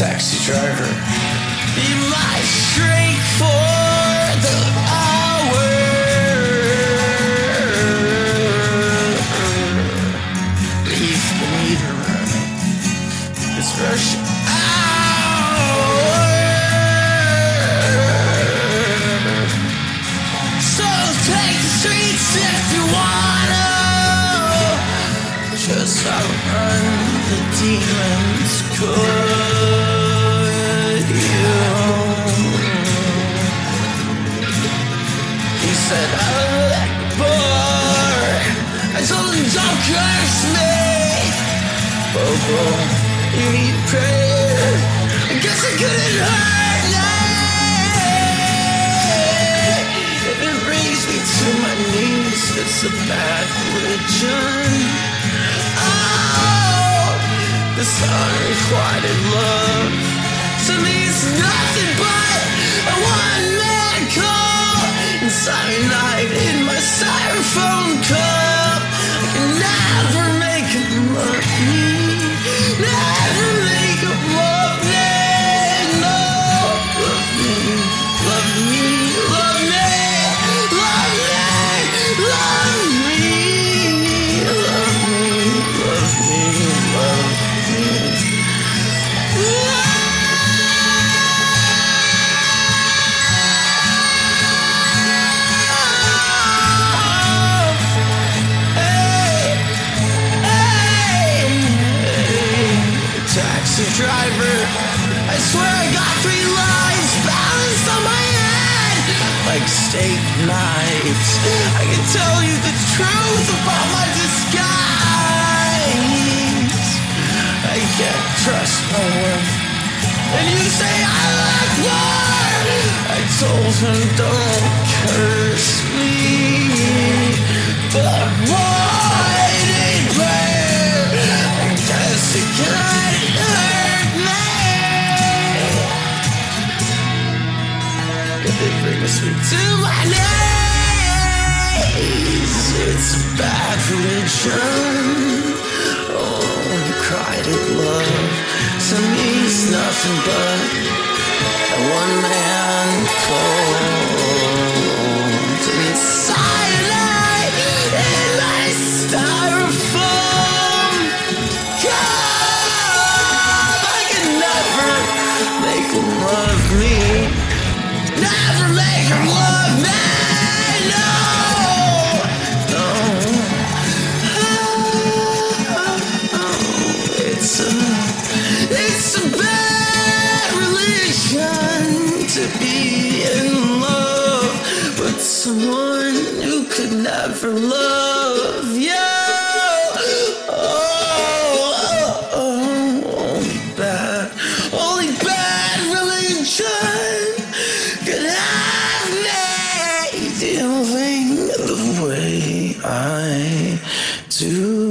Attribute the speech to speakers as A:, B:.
A: taxi driver. Be my shrink for the hour. Leave the meter running. It's rushing hour. So said, I like bar. I told him, don't curse me. Oh, Bobo, you need prayer. I guess I couldn't hurt me. It brings me to my knees, it's a bad religion. Oh, this unrequited love to me is nothing but a one-man driver, I swear I got three lines balanced on my head like steak knives. I can tell you the truth about my disguise. I can't trust no one. And you say I like war. I told him don't It brings me to my knees, it's a bad religion. Oh, cried at love. To me, it's nothing but a one man cold. And cyanide in my styrofoam cup. I can never make him love me. Someone who could never love the way I do.